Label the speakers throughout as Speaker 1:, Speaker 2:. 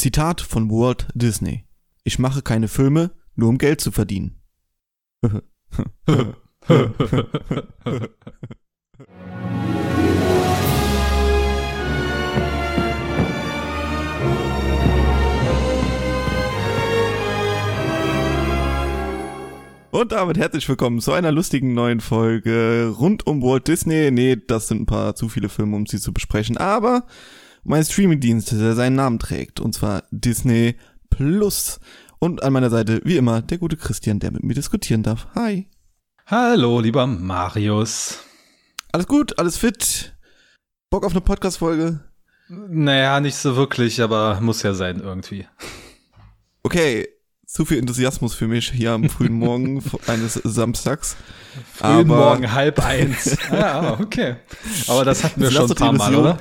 Speaker 1: Zitat von Walt Disney. Ich mache keine Filme, nur um Geld zu verdienen. Und damit herzlich willkommen zu einer lustigen neuen Folge rund um Walt Disney. Nee, das sind ein paar zu viele Filme, um sie zu besprechen, aber mein Streamingdienst, der seinen Namen trägt, und zwar Disney Plus. Und an meiner Seite, wie immer, der gute Christian, der mit mir diskutieren darf. Hi.
Speaker 2: Hallo, lieber Marius.
Speaker 1: Alles gut, alles fit? Bock auf eine Podcast-Folge?
Speaker 2: Naja, nicht so wirklich, aber muss ja sein irgendwie.
Speaker 1: Okay, zu viel Enthusiasmus für mich hier am frühen Morgen eines Samstags.
Speaker 2: Frühen Aber Morgen halb eins. ja, okay. Aber das hatten wir schon ein paar Mal, oder?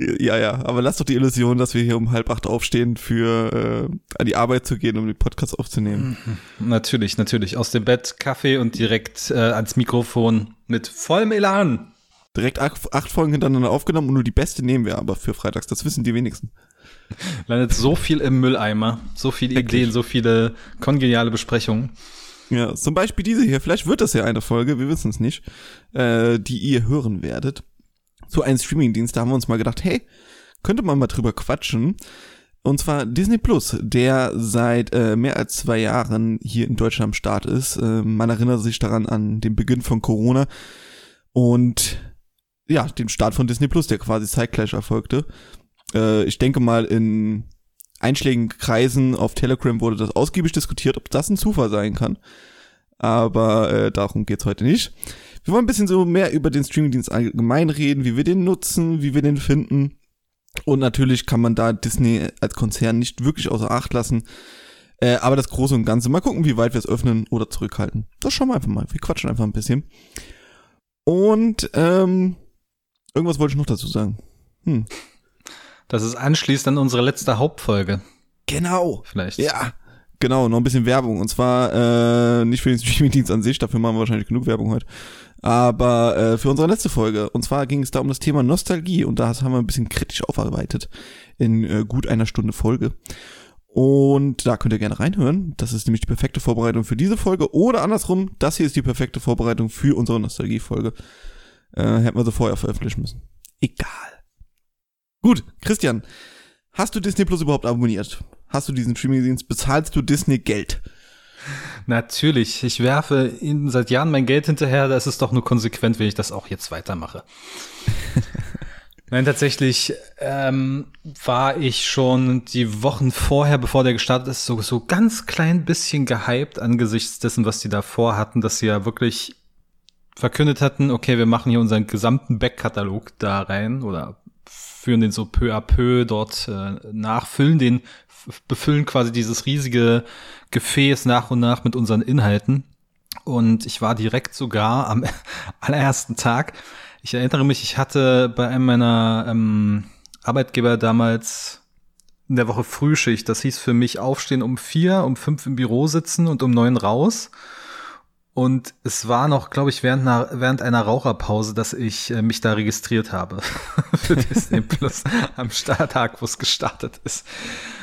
Speaker 1: Ja, ja, aber lass doch die Illusion, dass wir hier um halb acht aufstehen, für äh, an die Arbeit zu gehen, um den Podcast aufzunehmen.
Speaker 2: Mhm. Natürlich, natürlich. Aus dem Bett, Kaffee und direkt äh, ans Mikrofon mit vollem Elan.
Speaker 1: Direkt acht, acht Folgen hintereinander aufgenommen und nur die beste nehmen wir aber für freitags. Das wissen die wenigsten.
Speaker 2: Landet so viel im Mülleimer, so viele Wirklich? Ideen, so viele kongeniale Besprechungen.
Speaker 1: Ja, zum Beispiel diese hier. Vielleicht wird das ja eine Folge, wir wissen es nicht, äh, die ihr hören werdet. Zu einem Streamingdienst, da haben wir uns mal gedacht, hey, könnte man mal drüber quatschen. Und zwar Disney Plus, der seit äh, mehr als zwei Jahren hier in Deutschland am Start ist. Äh, man erinnert sich daran an den Beginn von Corona und ja, den Start von Disney Plus, der quasi zeitgleich erfolgte. Äh, ich denke mal, in einschlägigen Kreisen auf Telegram wurde das ausgiebig diskutiert, ob das ein Zufall sein kann. Aber äh, darum geht's heute nicht. Wir wollen ein bisschen so mehr über den Streamingdienst allgemein reden, wie wir den nutzen, wie wir den finden. Und natürlich kann man da Disney als Konzern nicht wirklich außer Acht lassen. Äh, aber das Große und Ganze, mal gucken, wie weit wir es öffnen oder zurückhalten. Das schauen wir einfach mal. Wir quatschen einfach ein bisschen. Und ähm, irgendwas wollte ich noch dazu sagen. Hm.
Speaker 2: Das ist anschließend an unsere letzte Hauptfolge.
Speaker 1: Genau.
Speaker 2: Vielleicht.
Speaker 1: Ja. Genau, noch ein bisschen Werbung. Und zwar äh, nicht für den Streamingdienst an sich, dafür machen wir wahrscheinlich genug Werbung heute. Aber äh, für unsere letzte Folge. Und zwar ging es da um das Thema Nostalgie. Und das haben wir ein bisschen kritisch aufarbeitet in äh, gut einer Stunde Folge. Und da könnt ihr gerne reinhören. Das ist nämlich die perfekte Vorbereitung für diese Folge. Oder andersrum, das hier ist die perfekte Vorbereitung für unsere Nostalgie-Folge. Äh, hätten wir so vorher veröffentlichen müssen. Egal. Gut, Christian, hast du Disney Plus überhaupt abonniert? Hast du diesen Streamingdienst? Bezahlst du Disney Geld?
Speaker 2: Natürlich, ich werfe ihnen seit Jahren mein Geld hinterher, da ist doch nur konsequent, wenn ich das auch jetzt weitermache. Nein, tatsächlich ähm, war ich schon die Wochen vorher, bevor der gestartet ist, so, so ganz klein bisschen gehypt angesichts dessen, was die davor hatten, dass sie ja wirklich verkündet hatten, okay, wir machen hier unseren gesamten Backkatalog da rein oder führen den so peu à peu dort äh, nach, füllen den, befüllen quasi dieses riesige Gefäß nach und nach mit unseren Inhalten. Und ich war direkt sogar am allerersten Tag. Ich erinnere mich, ich hatte bei einem meiner ähm, Arbeitgeber damals in der Woche Frühschicht. Das hieß für mich aufstehen um vier, um fünf im Büro sitzen und um neun raus. Und es war noch, glaube ich, während einer, während einer Raucherpause, dass ich äh, mich da registriert habe für Disney Plus am Starttag, wo es gestartet ist.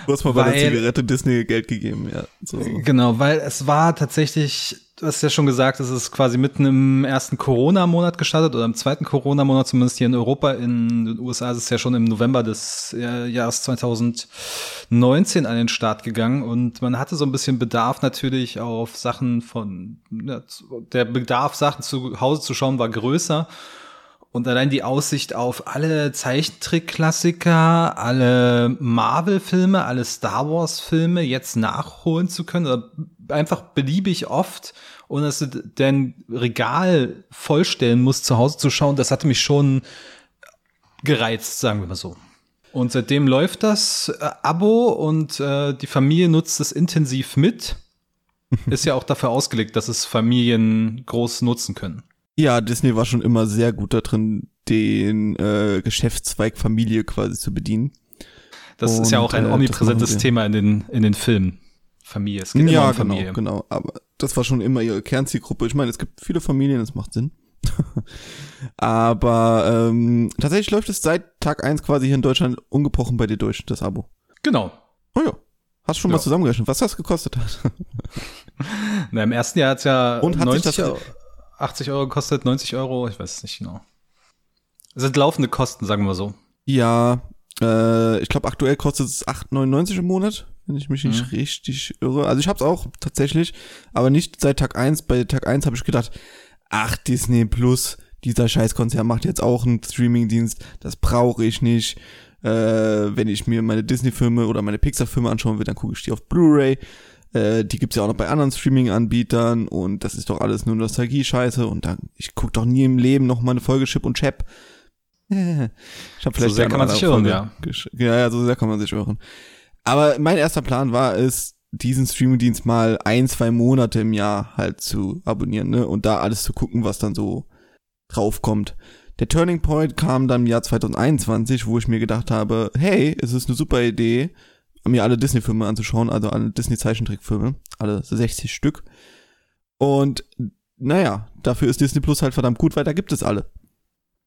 Speaker 1: Du hast mal bei der Zigarette Disney Geld gegeben, ja.
Speaker 2: So. Genau, weil es war tatsächlich du hast ja schon gesagt, es ist quasi mitten im ersten Corona-Monat gestartet oder im zweiten Corona-Monat, zumindest hier in Europa. In den USA ist es ja schon im November des Jahres 2019 an den Start gegangen und man hatte so ein bisschen Bedarf natürlich auf Sachen von, ja, der Bedarf, Sachen zu Hause zu schauen, war größer. Und allein die Aussicht auf alle Zeichentrick-Klassiker, alle Marvel-Filme, alle Star Wars-Filme jetzt nachholen zu können oder einfach beliebig oft und dass du dein Regal vollstellen musst, zu Hause zu schauen, das hatte mich schon gereizt, sagen wir mal so. Und seitdem läuft das äh, Abo und äh, die Familie nutzt es intensiv mit. Ist ja auch dafür ausgelegt, dass es Familien groß nutzen können.
Speaker 1: Ja, Disney war schon immer sehr gut da drin, den äh, Geschäftszweig Familie quasi zu bedienen.
Speaker 2: Das Und, ist ja auch ein äh, omnipräsentes Thema in den, in den Filmen. Familie,
Speaker 1: es geht ja, um genau, Familie. genau. Aber das war schon immer ihre Kernzielgruppe. Ich meine, es gibt viele Familien, das macht Sinn. Aber ähm, tatsächlich läuft es seit Tag eins quasi hier in Deutschland ungebrochen bei dir durch, das Abo.
Speaker 2: Genau.
Speaker 1: Oh ja. Hast du schon
Speaker 2: Ja.
Speaker 1: mal zusammengerechnet, was das gekostet hat?
Speaker 2: Na, Im ersten Jahr hat's ja
Speaker 1: Und hat sich
Speaker 2: 90
Speaker 1: das-
Speaker 2: Euro, 80 Euro gekostet, 90 Euro, ich weiß es nicht genau. Es sind laufende Kosten, sagen wir so.
Speaker 1: Ja, äh, ich glaube aktuell kostet es 8,99 im Monat, wenn ich mich nicht
Speaker 2: Mhm.
Speaker 1: richtig irre. Also ich hab's auch tatsächlich, aber nicht seit Tag 1. Bei Tag 1 habe ich gedacht, ach Disney Plus, dieser Scheißkonzern macht jetzt auch einen Streamingdienst, das brauche ich nicht. Äh, wenn ich mir meine Disney-Filme oder meine Pixar-Filme anschauen will, dann gucke ich die auf Blu-ray. Äh, die gibt's ja auch noch bei anderen Streaming-Anbietern und das ist doch alles nur Nostalgie-Scheiße und dann, ich guck doch nie im Leben noch mal eine Folge Chip und Chap. Ich hab vielleicht
Speaker 2: sehr
Speaker 1: die
Speaker 2: kann man sich irren,
Speaker 1: gesch- Ja, ja, so sehr kann man sich irren. Aber mein erster Plan war es, diesen Streamingdienst mal ein, zwei Monate im Jahr halt zu abonnieren, ne? Und da alles zu gucken, was dann so draufkommt. Der Turning Point kam dann im Jahr 2021, wo ich mir gedacht habe, hey, es ist eine super Idee, mir alle Disney-Filme anzuschauen, also alle Disney-Zeichentrickfilme, alle 60 Stück. Und naja, dafür ist Disney Plus halt verdammt gut, weil da gibt es alle.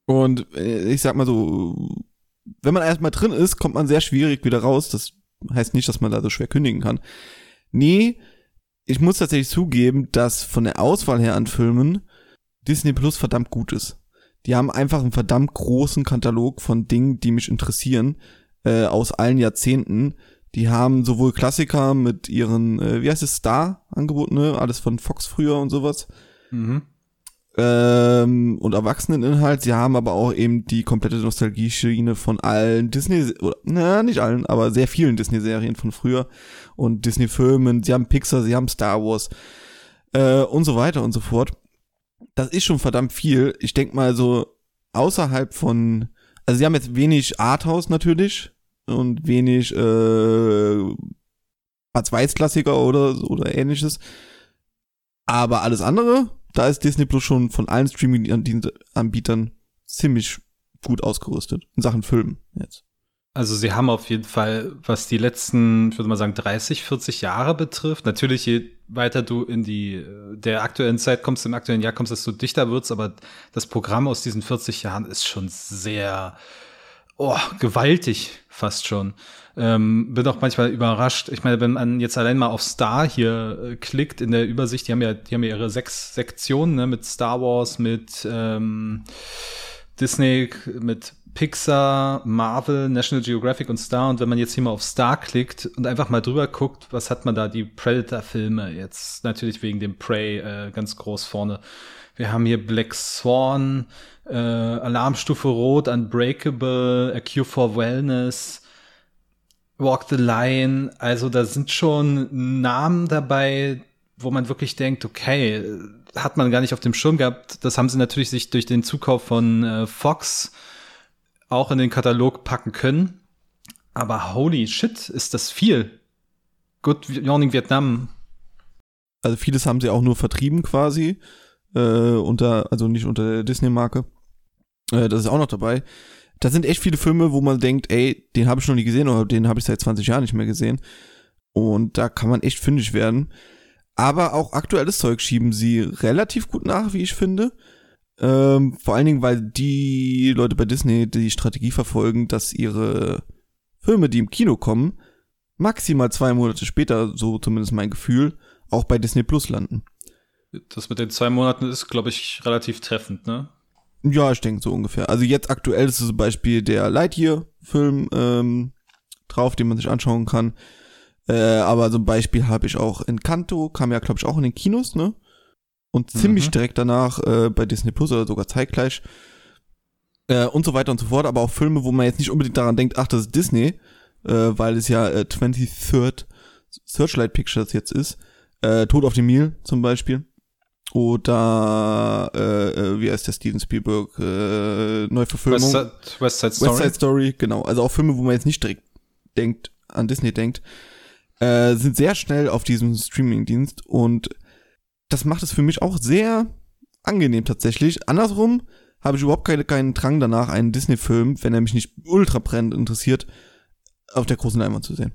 Speaker 1: Und äh, ich sag mal so, wenn man erstmal drin ist, kommt man sehr schwierig wieder raus. Das heißt nicht, dass man da so schwer kündigen kann. Nee, ich muss tatsächlich zugeben, dass von der Auswahl her an Filmen Disney Plus verdammt gut ist. Die haben einfach einen verdammt großen Katalog von Dingen, die mich interessieren, äh, aus allen Jahrzehnten. Die haben sowohl Klassiker mit ihren, äh, wie heißt es, Star-Angeboten, ne? Alles von Fox früher und sowas
Speaker 2: Mhm.
Speaker 1: Ähm, und Erwachseneninhalt. Sie haben aber auch eben die komplette Nostalgie-Schiene von allen Disney, oder, na, nicht allen, aber sehr vielen Disney-Serien von früher und Disney-Filmen. Sie haben Pixar, sie haben Star Wars äh, und so weiter und so fort. Das ist schon verdammt viel. Ich denk mal so außerhalb von, also sie haben jetzt wenig Arthouse natürlich und wenig äh, Schwarz-Weiß-Klassiker oder oder ähnliches. Aber alles andere, da ist Disney Plus schon von allen Streaming-Anbietern ziemlich gut ausgerüstet. In Sachen Filmen jetzt.
Speaker 2: Also sie haben auf jeden Fall, was die letzten, ich würde mal sagen, 30, 40 Jahre betrifft, natürlich je weiter du in die äh, der aktuellen Zeit kommst, im aktuellen Jahr kommst, desto dichter wird's, aber das Programm aus diesen 40 Jahren ist schon sehr oh, gewaltig fast schon. Ähm, bin auch manchmal überrascht. Ich meine, wenn man jetzt allein mal auf Star hier äh, klickt in der Übersicht, die haben ja, die haben ja ihre sechs Sektionen, ne, mit Star Wars, mit ähm, Disney, mit Pixar, Marvel, National Geographic und Star. Und wenn man jetzt hier mal auf Star klickt und einfach mal drüber guckt, was hat man da? Die Predator-Filme jetzt natürlich wegen dem Prey äh, ganz groß vorne. Wir haben hier Black Swan, äh, Alarmstufe Rot, Unbreakable, A Cure for Wellness, Walk the Line. Also da sind schon Namen dabei, wo man wirklich denkt, okay, hat man gar nicht auf dem Schirm gehabt. Das haben sie natürlich sich durch den Zukauf von äh, Fox auch in den Katalog packen können. Aber holy shit, ist das viel. Good Morning Vietnam.
Speaker 1: Also vieles haben sie auch nur vertrieben quasi. Äh, unter, also nicht unter der Disney-Marke. Äh, das ist auch noch dabei. Da sind echt viele Filme, wo man denkt, ey, den habe ich noch nie gesehen oder den habe ich seit 20 Jahren nicht mehr gesehen. Und da kann man echt fündig werden. Aber auch aktuelles Zeug schieben sie relativ gut nach, wie ich finde. Ähm, vor allen Dingen, weil die Leute bei Disney die Strategie verfolgen, dass ihre Filme, die im Kino kommen, maximal zwei Monate später, so zumindest mein Gefühl, auch bei Disney Plus landen.
Speaker 2: Das mit den zwei Monaten ist, glaube ich, relativ treffend, ne?
Speaker 1: Ja, ich denke so ungefähr. Also jetzt aktuell ist zum Beispiel der Lightyear-Film ähm, drauf, den man sich anschauen kann. Äh, aber zum Beispiel habe ich auch Encanto, kam ja, glaube ich, auch in den Kinos, ne? Und ziemlich
Speaker 2: Mhm.
Speaker 1: direkt danach äh, bei Disney Plus oder sogar zeitgleich. Äh, und so weiter und so fort. Aber auch Filme, wo man jetzt nicht unbedingt daran denkt, ach, das ist Disney, äh, weil es ja äh, 23rd Searchlight Pictures jetzt ist. Äh, Tod auf dem Nil zum Beispiel. Oder äh, äh, wie heißt der Steven Spielberg äh, Neuverfilmung
Speaker 2: West Side, West Side Story.
Speaker 1: West Side Story genau also auch Filme wo man jetzt nicht direkt denkt an Disney denkt äh, sind sehr schnell auf diesem Streamingdienst und das macht es für mich auch sehr angenehm tatsächlich andersrum habe ich überhaupt keine, keinen Drang danach einen Disney-Film wenn er mich nicht ultra brennend interessiert auf der großen Leinwand zu sehen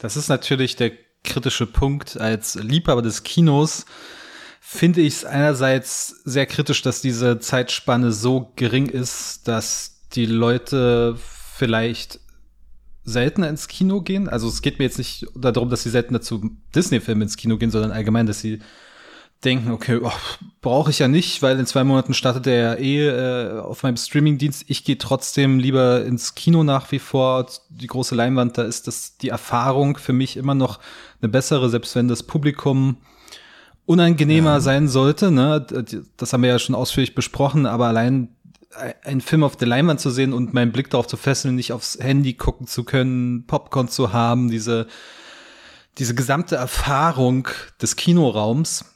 Speaker 2: Das ist natürlich der kritische Punkt. Als Liebhaber des Kinos finde ich es einerseits sehr kritisch, dass diese Zeitspanne so gering ist, dass die Leute vielleicht seltener ins Kino gehen. Also es geht mir jetzt nicht darum, dass sie seltener zu Disney-Filmen ins Kino gehen, sondern allgemein, dass sie denken, okay, oh, brauche ich ja nicht, weil in zwei Monaten startet der ja eh äh, auf meinem Streamingdienst. Ich gehe trotzdem lieber ins Kino nach wie vor. Die große Leinwand, da ist das die Erfahrung für mich immer noch eine bessere, selbst wenn das Publikum unangenehmer ja. sein sollte. Ne? Das haben wir ja schon ausführlich besprochen, aber allein einen Film auf der Leinwand zu sehen und meinen Blick darauf zu fesseln, nicht aufs Handy gucken zu können, Popcorn zu haben, diese, diese gesamte Erfahrung des Kinoraums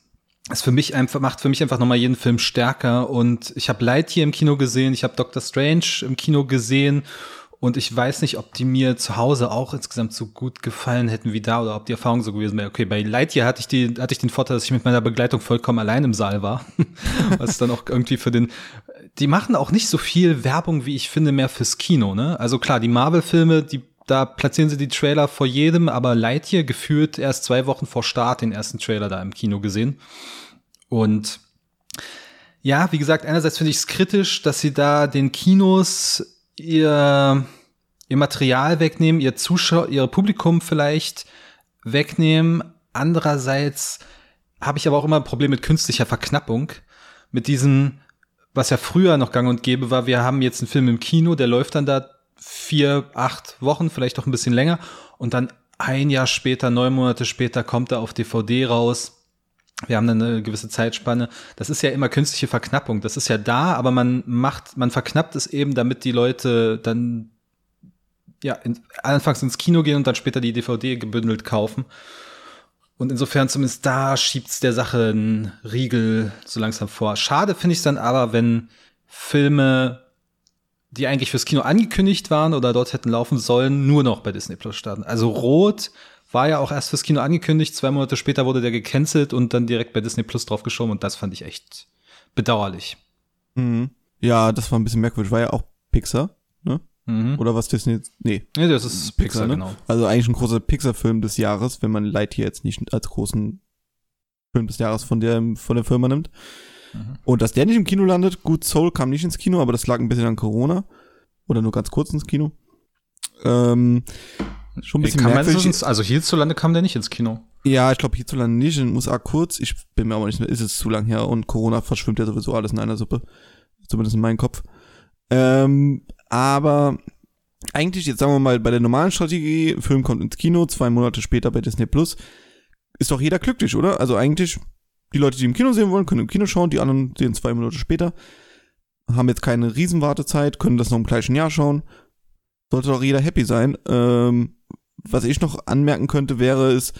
Speaker 2: ist für mich einfach, macht für mich einfach nochmal jeden Film stärker. Und ich habe Lightyear im Kino gesehen, ich habe Doctor Strange im Kino gesehen und ich weiß nicht, ob die mir zu Hause auch insgesamt so gut gefallen hätten wie da oder ob die Erfahrung so gewesen wäre. Okay, bei Lightyear hatte ich die, hatte ich den Vorteil, dass ich mit meiner Begleitung vollkommen allein im Saal war. Was dann auch irgendwie für den, die machen auch nicht so viel Werbung, wie ich finde, mehr fürs Kino, ne? Also klar, die Marvel-Filme, die, da platzieren sie die Trailer vor jedem, aber Lightyear gefühlt erst zwei Wochen vor Start den ersten Trailer da im Kino gesehen. Und ja, wie gesagt, einerseits finde ich es kritisch, dass sie da den Kinos ihr, ihr Material wegnehmen, ihr Zuschauer, ihr Publikum vielleicht wegnehmen. Andererseits habe ich aber auch immer ein Problem mit künstlicher Verknappung. Mit diesem, was ja früher noch gang und gäbe war, wir haben jetzt einen Film im Kino, der läuft dann da vier, acht Wochen, vielleicht auch ein bisschen länger. Und dann ein Jahr später, neun Monate später kommt er auf DVD raus. Wir haben dann eine gewisse Zeitspanne. Das ist ja immer künstliche Verknappung. Das ist ja da, aber man macht, man verknappt es eben, damit die Leute dann ja in, anfangs ins Kino gehen und dann später die DVD gebündelt kaufen. Und insofern zumindest da schiebt's der Sache einen Riegel so langsam vor. Schade finde ich es dann aber, wenn Filme, die eigentlich fürs Kino angekündigt waren oder dort hätten laufen sollen, nur noch bei Disney Plus starten. Also Rot war ja auch erst fürs Kino angekündigt, zwei Monate später wurde der gecancelt und dann direkt bei Disney Plus draufgeschoben und das fand ich echt bedauerlich.
Speaker 1: Mhm. Ja, das war ein bisschen merkwürdig. War ja auch Pixar, ne? Mhm. Oder was Disney? Nee.
Speaker 2: Nee, das ist Pixar, Pixar ne? genau.
Speaker 1: Also eigentlich ein großer Pixar-Film des Jahres, wenn man Lightyear jetzt nicht als großen Film des Jahres von der, von der Firma nimmt. Mhm. Und dass der nicht im Kino landet, gut, Soul kam nicht ins Kino, aber das lag ein bisschen an Corona. Oder nur ganz kurz ins Kino. Ähm,
Speaker 2: Schon ein bisschen kann merkwürdig. also hierzulande kam der nicht ins Kino.
Speaker 1: Ja, ich glaube hierzulande nicht, in den USA kurz. Ich bin mir aber nicht mehr, ist es zu lang her und Corona verschwimmt ja sowieso alles in einer Suppe. Zumindest in meinem Kopf. Ähm, aber eigentlich, jetzt sagen wir mal, bei der normalen Strategie, Film kommt ins Kino, zwei Monate später bei Disney Plus, ist doch jeder glücklich, oder? Also eigentlich, die Leute, die im Kino sehen wollen, können im Kino schauen, die anderen sehen zwei Monate später, haben jetzt keine Riesenwartezeit, können das noch im gleichen Jahr schauen. Sollte doch jeder happy sein. Ähm, was ich noch anmerken könnte, wäre es,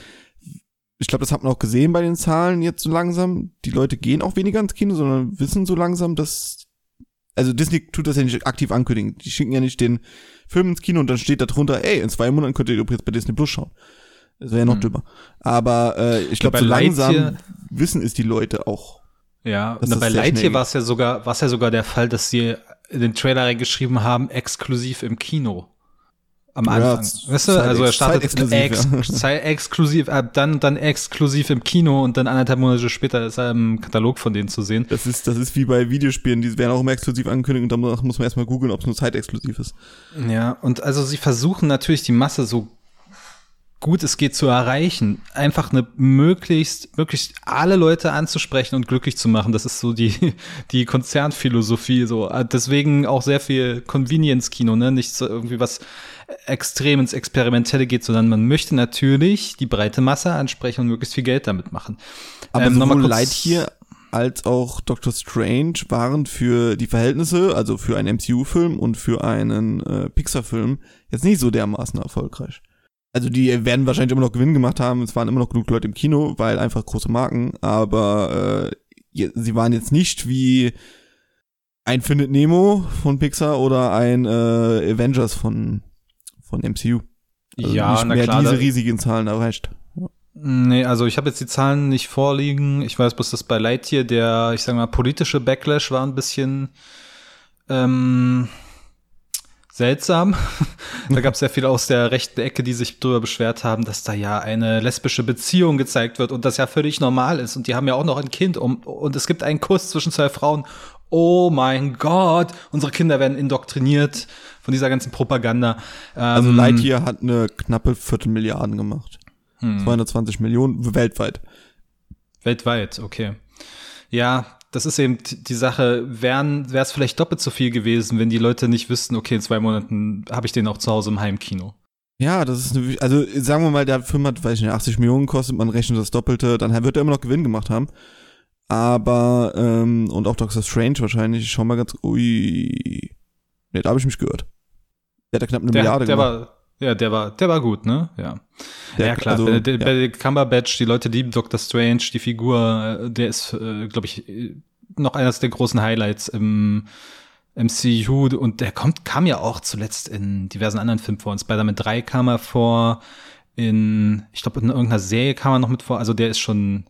Speaker 1: ich glaube, das hat man auch gesehen bei den Zahlen jetzt so langsam. Die Leute gehen auch weniger ins Kino, sondern wissen so langsam, dass, also Disney tut das ja nicht aktiv ankündigen. Die schicken ja nicht den Film ins Kino und dann steht da drunter, ey, in zwei Monaten könnt ihr übrigens bei Disney Plus schauen. Das wäre ja noch hm. dümmer. Aber äh, ich glaube, so langsam wissen es die Leute auch.
Speaker 2: Ja, und bei Lightyear war es ja sogar, war es ja sogar der Fall, dass sie in den Trailer reingeschrieben haben, exklusiv im Kino am Anfang. Ja, weißt du, also er startet exklusiv, ex, ja. exklusiv, ab dann dann exklusiv im Kino und dann anderthalb Monate später ist er im Katalog von denen zu sehen.
Speaker 1: Das ist das ist wie bei Videospielen, die werden auch immer exklusiv angekündigt und dann muss man erstmal googeln, ob es nur zeitexklusiv ist.
Speaker 2: Ja, und also sie versuchen natürlich die Masse so gut es geht zu erreichen, einfach eine möglichst, möglichst alle Leute anzusprechen und glücklich zu machen. Das ist so die, die Konzernphilosophie, so. Deswegen auch sehr viel Convenience-Kino, ne? Nicht so irgendwie was extrem ins Experimentelle geht, sondern man möchte natürlich die breite Masse ansprechen und möglichst viel Geld damit machen.
Speaker 1: Aber ähm, sowohl Lightyear als auch Doctor Strange waren für die Verhältnisse, also für einen MCU-Film und für einen äh, Pixar-Film, jetzt nicht so dermaßen erfolgreich. Also die werden wahrscheinlich immer noch Gewinn gemacht haben, es waren immer noch genug Leute im Kino, weil einfach große Marken, aber äh, sie waren jetzt nicht wie ein Findet Nemo von Pixar oder ein äh, Avengers von von MCU.
Speaker 2: Also ja, nicht mehr klar,
Speaker 1: diese riesigen Zahlen erreicht.
Speaker 2: Nee, also ich habe jetzt die Zahlen nicht vorliegen. Ich weiß bloß, dass bei Lightyear der, ich sag mal, politische Backlash war ein bisschen ähm, seltsam. da gab es sehr viele aus der rechten Ecke, die sich darüber beschwert haben, dass da ja eine lesbische Beziehung gezeigt wird und das ja völlig normal ist. Und die haben ja auch noch ein Kind um, und es gibt einen Kuss zwischen zwei Frauen. Oh mein Gott, unsere Kinder werden indoktriniert von dieser ganzen Propaganda.
Speaker 1: Also ähm, Lightyear hat eine knappe Viertelmilliarden gemacht. Hm. 220 Millionen weltweit.
Speaker 2: Weltweit, okay. Ja, das ist eben die Sache, wäre es vielleicht doppelt so viel gewesen, wenn die Leute nicht wüssten, okay, in zwei Monaten habe ich den auch zu Hause im Heimkino.
Speaker 1: Ja, das ist eine, also sagen wir mal, der Film hat, weiß ich nicht, 80 Millionen gekostet, man rechnet das Doppelte, dann wird er immer noch Gewinn gemacht haben. Aber, ähm, und auch Doctor Strange wahrscheinlich, ich schau mal ganz, ui. Ne, da habe ich mich gehört. Der hat ja knapp eine
Speaker 2: der,
Speaker 1: Milliarde
Speaker 2: der
Speaker 1: gemacht.
Speaker 2: War, ja, der war, der war gut, ne? Ja.
Speaker 1: Der,
Speaker 2: ja, klar.
Speaker 1: also,
Speaker 2: Benedict,
Speaker 1: ja.
Speaker 2: Cumberbatch, die Leute lieben Doctor Strange, die Figur, äh, der ist, äh, glaube ich, noch eines der großen Highlights im MCU und der kommt, kam ja auch zuletzt in diversen anderen Filmen vor. In Spider-Man 3 kam er vor, in, ich glaube, in irgendeiner Serie kam er noch mit vor. Also der ist schon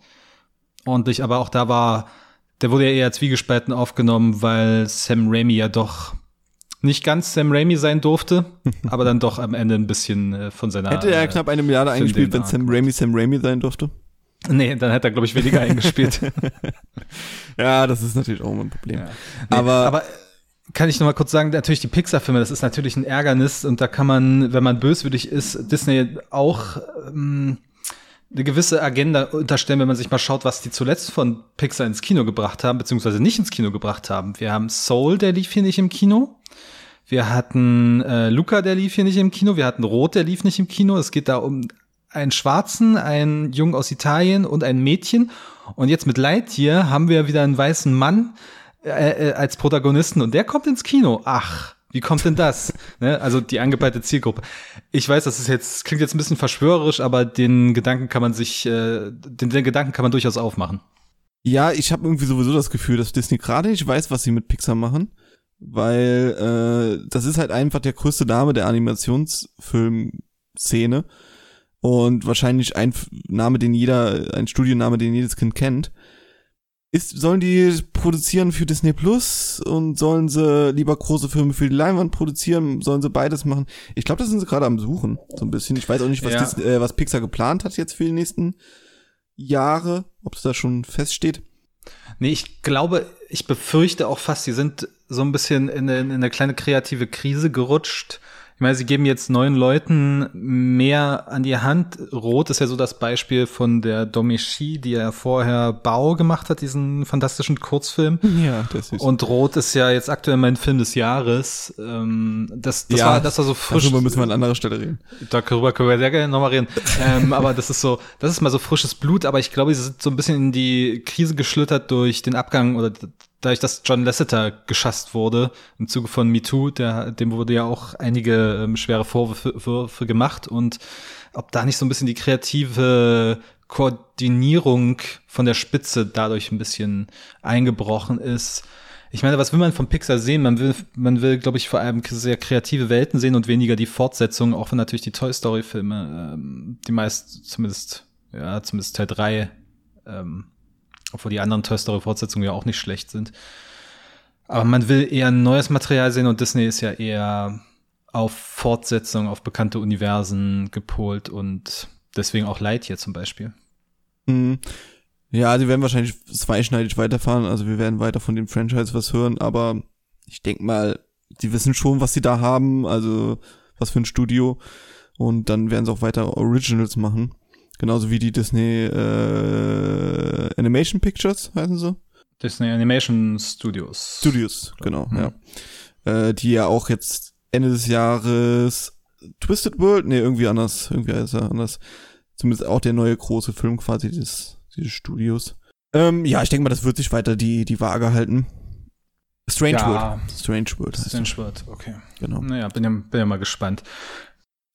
Speaker 2: ordentlich, aber auch da war, der wurde ja eher zwiegespalten aufgenommen, weil Sam Raimi ja doch nicht ganz Sam Raimi sein durfte, aber dann doch am Ende ein bisschen äh, von seiner.
Speaker 1: Hätte er knapp eine Milliarde eingespielt, wenn Sam Raimi Sam Raimi sein durfte?
Speaker 2: Nee, dann hätte er, glaube ich, weniger eingespielt.
Speaker 1: ja, das ist natürlich auch immer ein Problem. Ja.
Speaker 2: Nee,
Speaker 1: aber,
Speaker 2: aber kann ich noch mal kurz sagen, natürlich die Pixar-Filme, das ist natürlich ein Ärgernis und da kann man, wenn man böswillig ist, Disney auch ähm, eine gewisse Agenda unterstellen, wenn man sich mal schaut, was die zuletzt von Pixar ins Kino gebracht haben, beziehungsweise nicht ins Kino gebracht haben. Wir haben Soul, der lief hier nicht im Kino. Wir hatten äh, Luca, der lief hier nicht im Kino. Wir hatten Rot, der lief nicht im Kino. Es geht da um einen Schwarzen, einen Jungen aus Italien und ein Mädchen. Und jetzt mit Lightyear haben wir wieder einen weißen Mann, äh, äh, als Protagonisten und der kommt ins Kino. Ach, wie kommt denn das? ne? Also die angepeilte Zielgruppe. Ich weiß, das ist jetzt klingt jetzt ein bisschen verschwörerisch, aber den Gedanken kann man sich, äh, den, den Gedanken kann man durchaus aufmachen.
Speaker 1: Ja, ich habe irgendwie sowieso das Gefühl, dass Disney gerade nicht weiß, was sie mit Pixar machen, weil äh, das ist halt einfach der größte Name der Animationsfilmszene und wahrscheinlich ein Name, den jeder, ein Studionname, den jedes Kind kennt ist, sollen die produzieren für Disney Plus und sollen sie lieber große Filme für die Leinwand produzieren? Sollen sie beides machen? Ich glaube, das sind sie gerade am Suchen, so ein bisschen. Ich weiß auch nicht, was,
Speaker 2: Ja.
Speaker 1: Disney, äh, was Pixar geplant hat jetzt für die nächsten Jahre, ob es da schon feststeht.
Speaker 2: Nee, ich glaube, ich befürchte auch fast, sie sind so ein bisschen in eine, in eine kleine kreative Krise gerutscht. Ich meine, sie geben jetzt neuen Leuten mehr an die Hand. Rot ist ja so das Beispiel von der Domichi, die ja vorher Bau gemacht hat, diesen fantastischen Kurzfilm.
Speaker 1: Ja, das ist.
Speaker 2: Und Rot ist ja jetzt aktuell mein Film des Jahres. Ähm, das, das, war, das war so frisch.
Speaker 1: Darüber müssen wir an anderer Stelle reden.
Speaker 2: Darüber können wir sehr gerne nochmal reden. ähm, aber das ist so, das ist mal so frisches Blut, aber ich glaube, sie sind so ein bisschen in die Krise geschlittert durch den Abgang oder dadurch, dass John Lasseter geschasst wurde im Zuge von MeToo, der, dem wurde ja auch einige ähm, schwere Vorwürfe gemacht und ob da nicht so ein bisschen die kreative Koordinierung von der Spitze dadurch ein bisschen eingebrochen ist. Ich meine, was will man von Pixar sehen? Man will, man will, glaube ich, vor allem sehr kreative Welten sehen und weniger die Fortsetzung, auch wenn natürlich die Toy Story Filme, ähm, die meist, zumindest, ja, zumindest Teil 3, ähm, obwohl die anderen Toy Story Fortsetzungen ja auch nicht schlecht sind. Aber man will eher neues Material sehen und Disney ist ja eher auf Fortsetzung, auf bekannte Universen gepolt und deswegen auch Lightyear zum Beispiel.
Speaker 1: Mhm. Ja, die werden wahrscheinlich zweischneidig weiterfahren. Also wir werden weiter von dem Franchise was hören, aber ich denke mal, die wissen schon, was sie da haben, also was für ein Studio. Und dann werden sie auch weiter Originals machen. Genauso wie die Disney äh, Animation Pictures, heißen sie?
Speaker 2: Disney Animation Studios.
Speaker 1: Studios, genau,
Speaker 2: Mhm.
Speaker 1: ja. Äh, die ja auch jetzt Ende des Jahres Twisted World, nee, irgendwie anders, irgendwie heißt er anders. Zumindest auch der neue große Film quasi des, dieses Studios. Ähm, ja, ich denke mal, das wird sich weiter die, die Waage halten. Strange
Speaker 2: Ja.
Speaker 1: World. Strange World
Speaker 2: Strange World, okay.
Speaker 1: genau.
Speaker 2: Naja, bin ja, bin ja mal gespannt.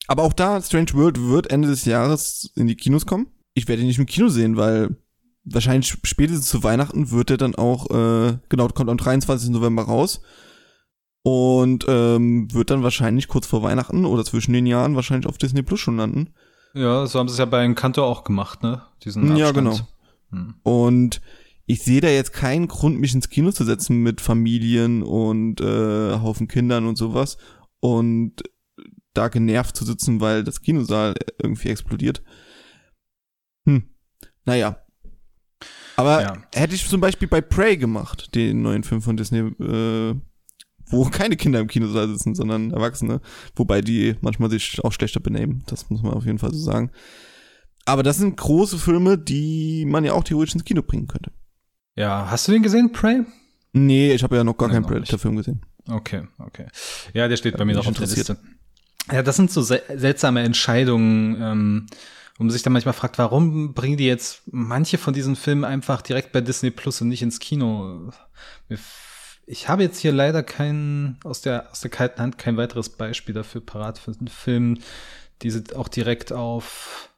Speaker 1: Aber auch da, Strange World wird Ende des Jahres in die Kinos kommen. Ich werde ihn nicht im Kino sehen, weil wahrscheinlich spätestens zu Weihnachten wird er dann auch, äh, genau, kommt am 23. November raus. Und ähm, wird dann wahrscheinlich kurz vor Weihnachten oder zwischen den Jahren wahrscheinlich auf Disney Plus schon landen.
Speaker 2: Ja, so haben sie es ja bei Encanto auch gemacht, ne? Diesen
Speaker 1: Ja,
Speaker 2: Abstand.
Speaker 1: genau.
Speaker 2: Hm.
Speaker 1: Und ich sehe da jetzt keinen Grund, mich ins Kino zu setzen mit Familien und äh, Haufen Kindern und sowas. Und da genervt zu sitzen, weil das Kinosaal irgendwie explodiert. Hm. Naja. Aber
Speaker 2: Ja.
Speaker 1: hätte ich zum Beispiel bei Prey gemacht, den neuen Film von Disney, äh, wo keine Kinder im Kinosaal sitzen, sondern Erwachsene, wobei die manchmal sich auch schlechter benehmen. Das muss man auf jeden Fall so sagen. Aber das sind große Filme, die man ja auch theoretisch ins Kino bringen könnte.
Speaker 2: Ja, hast du den gesehen, Prey?
Speaker 1: Nee, ich habe ja noch gar nee, keinen Predator-Film gesehen.
Speaker 2: Okay, okay. Ja, der steht bei mir noch auf der Liste. Ja, das sind so sel seltsame Entscheidungen, ähm, wo man sich dann manchmal fragt, warum bringen die jetzt manche von diesen Filmen einfach direkt bei Disney Plus und nicht ins Kino? Ich habe jetzt hier leider kein, aus der, aus der kalten Hand kein weiteres Beispiel dafür parat für einen Film, die sie auch direkt auf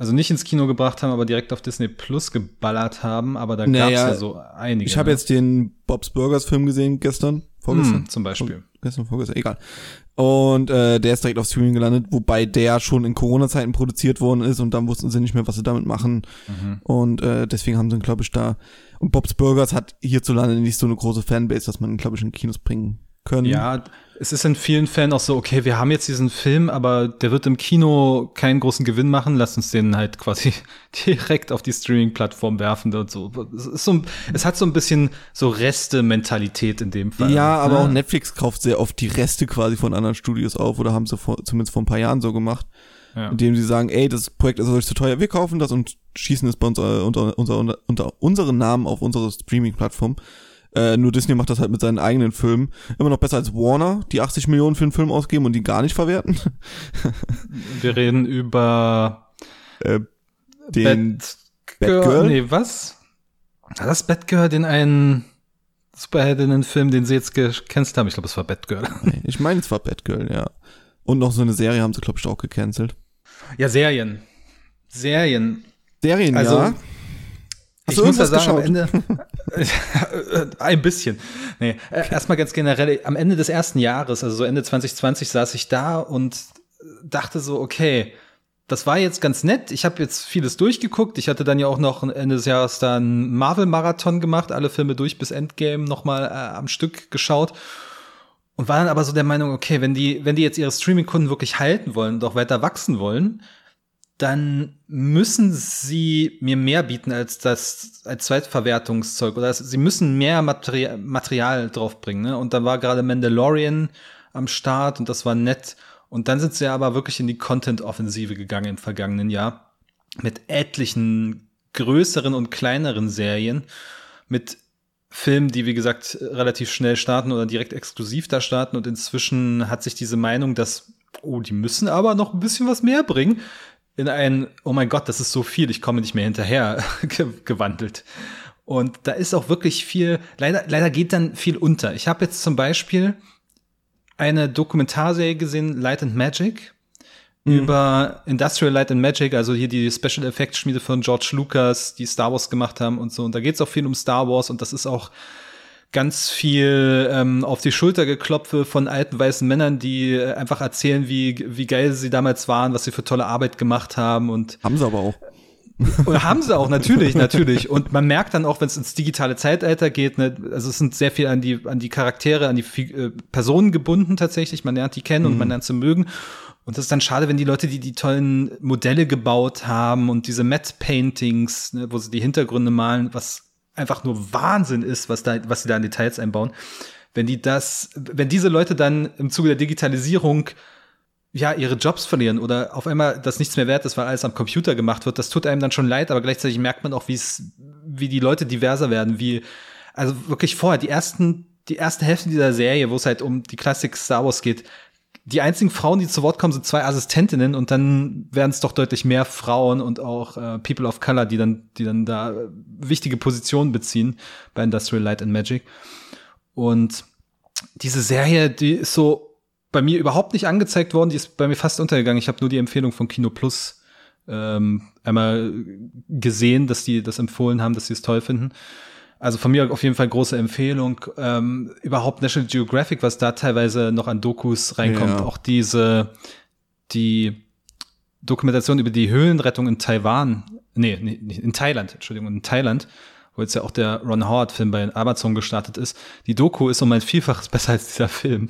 Speaker 2: also nicht ins Kino gebracht haben, aber direkt auf Disney Plus geballert haben, aber da naja, gab es ja so einige.
Speaker 1: Ich habe ne? jetzt den Bob's Burgers Film gesehen gestern, vorgestern.
Speaker 2: Hm, zum Beispiel.
Speaker 1: Gestern, vorgestern, egal. Und äh, der ist direkt auf Streaming gelandet, wobei der schon in Corona-Zeiten produziert worden ist und dann wussten sie nicht mehr, was sie damit machen. Mhm. Und äh, deswegen haben sie ihn, glaube ich, da. Und Bob's Burgers hat hierzulande nicht so eine große Fanbase, dass man ihn, glaube ich, in Kinos bringen können.
Speaker 2: Ja, es ist in vielen Fällen auch so, okay, wir haben jetzt diesen Film, aber der wird im Kino keinen großen Gewinn machen, lass uns den halt quasi direkt auf die Streaming-Plattform werfen und so. Es, so. es hat so ein bisschen so Reste-Mentalität in dem Fall.
Speaker 1: Ja, aber ja. auch Netflix kauft sehr oft die Reste quasi von anderen Studios auf oder haben sie vor, zumindest vor ein paar Jahren so gemacht. Ja. Indem sie sagen, ey, das Projekt ist euch zu teuer, wir kaufen das und schießen es bei uns äh, unter, unter, unter, unter unseren Namen auf unsere Streaming-Plattform. Äh, nur Disney macht das halt mit seinen eigenen Filmen. Immer noch besser als Warner, die 80 Millionen für einen Film ausgeben und die gar nicht verwerten.
Speaker 2: Wir reden über
Speaker 1: äh, den
Speaker 2: Batgirl. Batgirl? Nee, was? War das Batgirl, den einen Superheldinnen-Film, den sie jetzt gecancelt haben? Ich glaube, es war Batgirl.
Speaker 1: ich meine, es war Batgirl, ja. Und noch so eine Serie haben sie, glaube ich, auch gecancelt.
Speaker 2: Ja, Serien. Serien.
Speaker 1: Serien, also, ja.
Speaker 2: Hast ich muss ja sagen, am Ende, ein bisschen. Nee, äh, erstmal ganz generell, am Ende des ersten Jahres, also so Ende 2020, saß ich da und dachte so, okay, das war jetzt ganz nett. Ich habe jetzt vieles durchgeguckt. Ich hatte dann ja auch noch Ende des Jahres dann Marvel-Marathon gemacht, alle Filme durch bis Endgame nochmal äh, am Stück geschaut. Und war dann aber so der Meinung, okay, wenn die, wenn die jetzt ihre Streaming-Kunden wirklich halten wollen und auch weiter wachsen wollen, dann müssen sie mir mehr bieten als das als Zweitverwertungszeug oder sie müssen mehr Material, Material draufbringen. Ne? Und da war gerade Mandalorian am Start und das war nett. Und dann sind sie aber wirklich in die Content-Offensive gegangen im vergangenen Jahr mit etlichen größeren und kleineren Serien, mit Filmen, die wie gesagt relativ schnell starten oder direkt exklusiv da starten. Und inzwischen hat sich diese Meinung, dass oh, die müssen aber noch ein bisschen was mehr bringen, in ein, oh mein Gott, das ist so viel, ich komme nicht mehr hinterher gewandelt. Und da ist auch wirklich viel, leider, leider geht dann viel unter. Ich habe jetzt zum Beispiel eine Dokumentarserie gesehen, Light and Magic, mhm. über Industrial Light and Magic, also hier die Special Effects Schmiede von George Lucas, die Star Wars gemacht haben und so. Und da geht es auch viel um Star Wars und das ist auch ganz viel ähm, auf die Schulter geklopfe von alten weißen Männern, die äh, einfach erzählen, wie, wie geil sie damals waren, was sie für tolle Arbeit gemacht haben und
Speaker 1: haben sie aber auch.
Speaker 2: Und haben sie auch, natürlich, natürlich. Und man merkt dann auch, wenn es ins digitale Zeitalter geht, ne, also es sind sehr viel an die, an die Charaktere, an die äh, Personen gebunden tatsächlich. Man lernt die kennen mhm. und man lernt sie mögen. Und das ist dann schade, wenn die Leute, die die tollen Modelle gebaut haben und diese Matte Paintings, ne, wo sie die Hintergründe malen, was einfach nur Wahnsinn ist, was da, was sie da in Details einbauen. Wenn die das, wenn diese Leute dann im Zuge der Digitalisierung ja, ihre Jobs verlieren oder auf einmal das nichts mehr wert ist, weil alles am Computer gemacht wird, das tut einem dann schon leid, aber gleichzeitig merkt man auch, wie es, wie die Leute diverser werden, wie, also wirklich vorher, die ersten, die erste Hälfte dieser Serie, wo es halt um die Klassik Star Wars geht, die einzigen Frauen, die zu Wort kommen, sind zwei Assistentinnen und dann werden es doch deutlich mehr Frauen und auch äh, People of Color, die dann, die dann da äh, wichtige Positionen beziehen bei Industrial Light and Magic. Und diese Serie, die ist so bei mir überhaupt nicht angezeigt worden, die ist bei mir fast untergegangen. Ich habe nur die Empfehlung von Kino Plus ähm, einmal gesehen, dass die das empfohlen haben, dass sie es toll finden. Also von mir auf jeden Fall große Empfehlung. Ähm, überhaupt National Geographic, was da teilweise noch an Dokus reinkommt. Ja. Auch diese, die Dokumentation über die Höhlenrettung in Taiwan, nee, nee, in Thailand, Entschuldigung, in Thailand, wo jetzt ja auch der Ron Howard-Film bei Amazon gestartet ist. Die Doku ist um ein Vielfaches besser als dieser Film.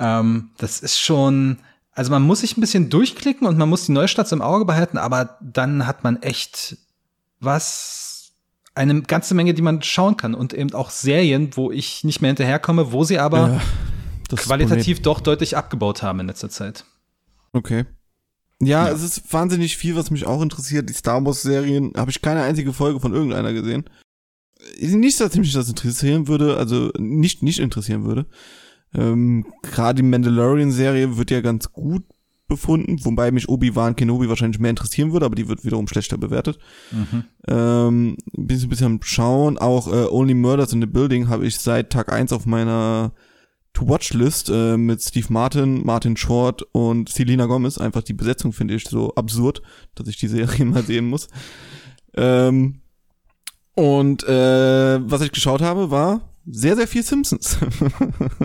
Speaker 2: Ähm, das ist schon, also man muss sich ein bisschen durchklicken und man muss die Neustarts im Auge behalten, aber dann hat man echt was eine ganze Menge, die man schauen kann und eben auch Serien, wo ich nicht mehr hinterherkomme, wo sie aber ja, qualitativ doch deutlich abgebaut haben in letzter Zeit.
Speaker 1: Okay. Ja, ja, es ist wahnsinnig viel, was mich auch interessiert. Die Star Wars Serien habe ich keine einzige Folge von irgendeiner gesehen. Nicht, dass mich das interessieren würde, also nicht nicht interessieren würde. Ähm, Gerade die Mandalorian Serie wird ja ganz gut befunden, wobei mich Obi-Wan Kenobi wahrscheinlich mehr interessieren würde, aber die wird wiederum schlechter bewertet. Mhm. Ähm, bin so ein bisschen am Schauen. Auch äh, Only Murders in the Building habe ich seit Tag eins auf meiner To-Watch-List äh, mit Steve Martin, Martin Short und Selena Gomez. Einfach die Besetzung finde ich so absurd, dass ich die Serie mal sehen muss. Ähm, und äh, was ich geschaut habe, war sehr, sehr viel Simpsons.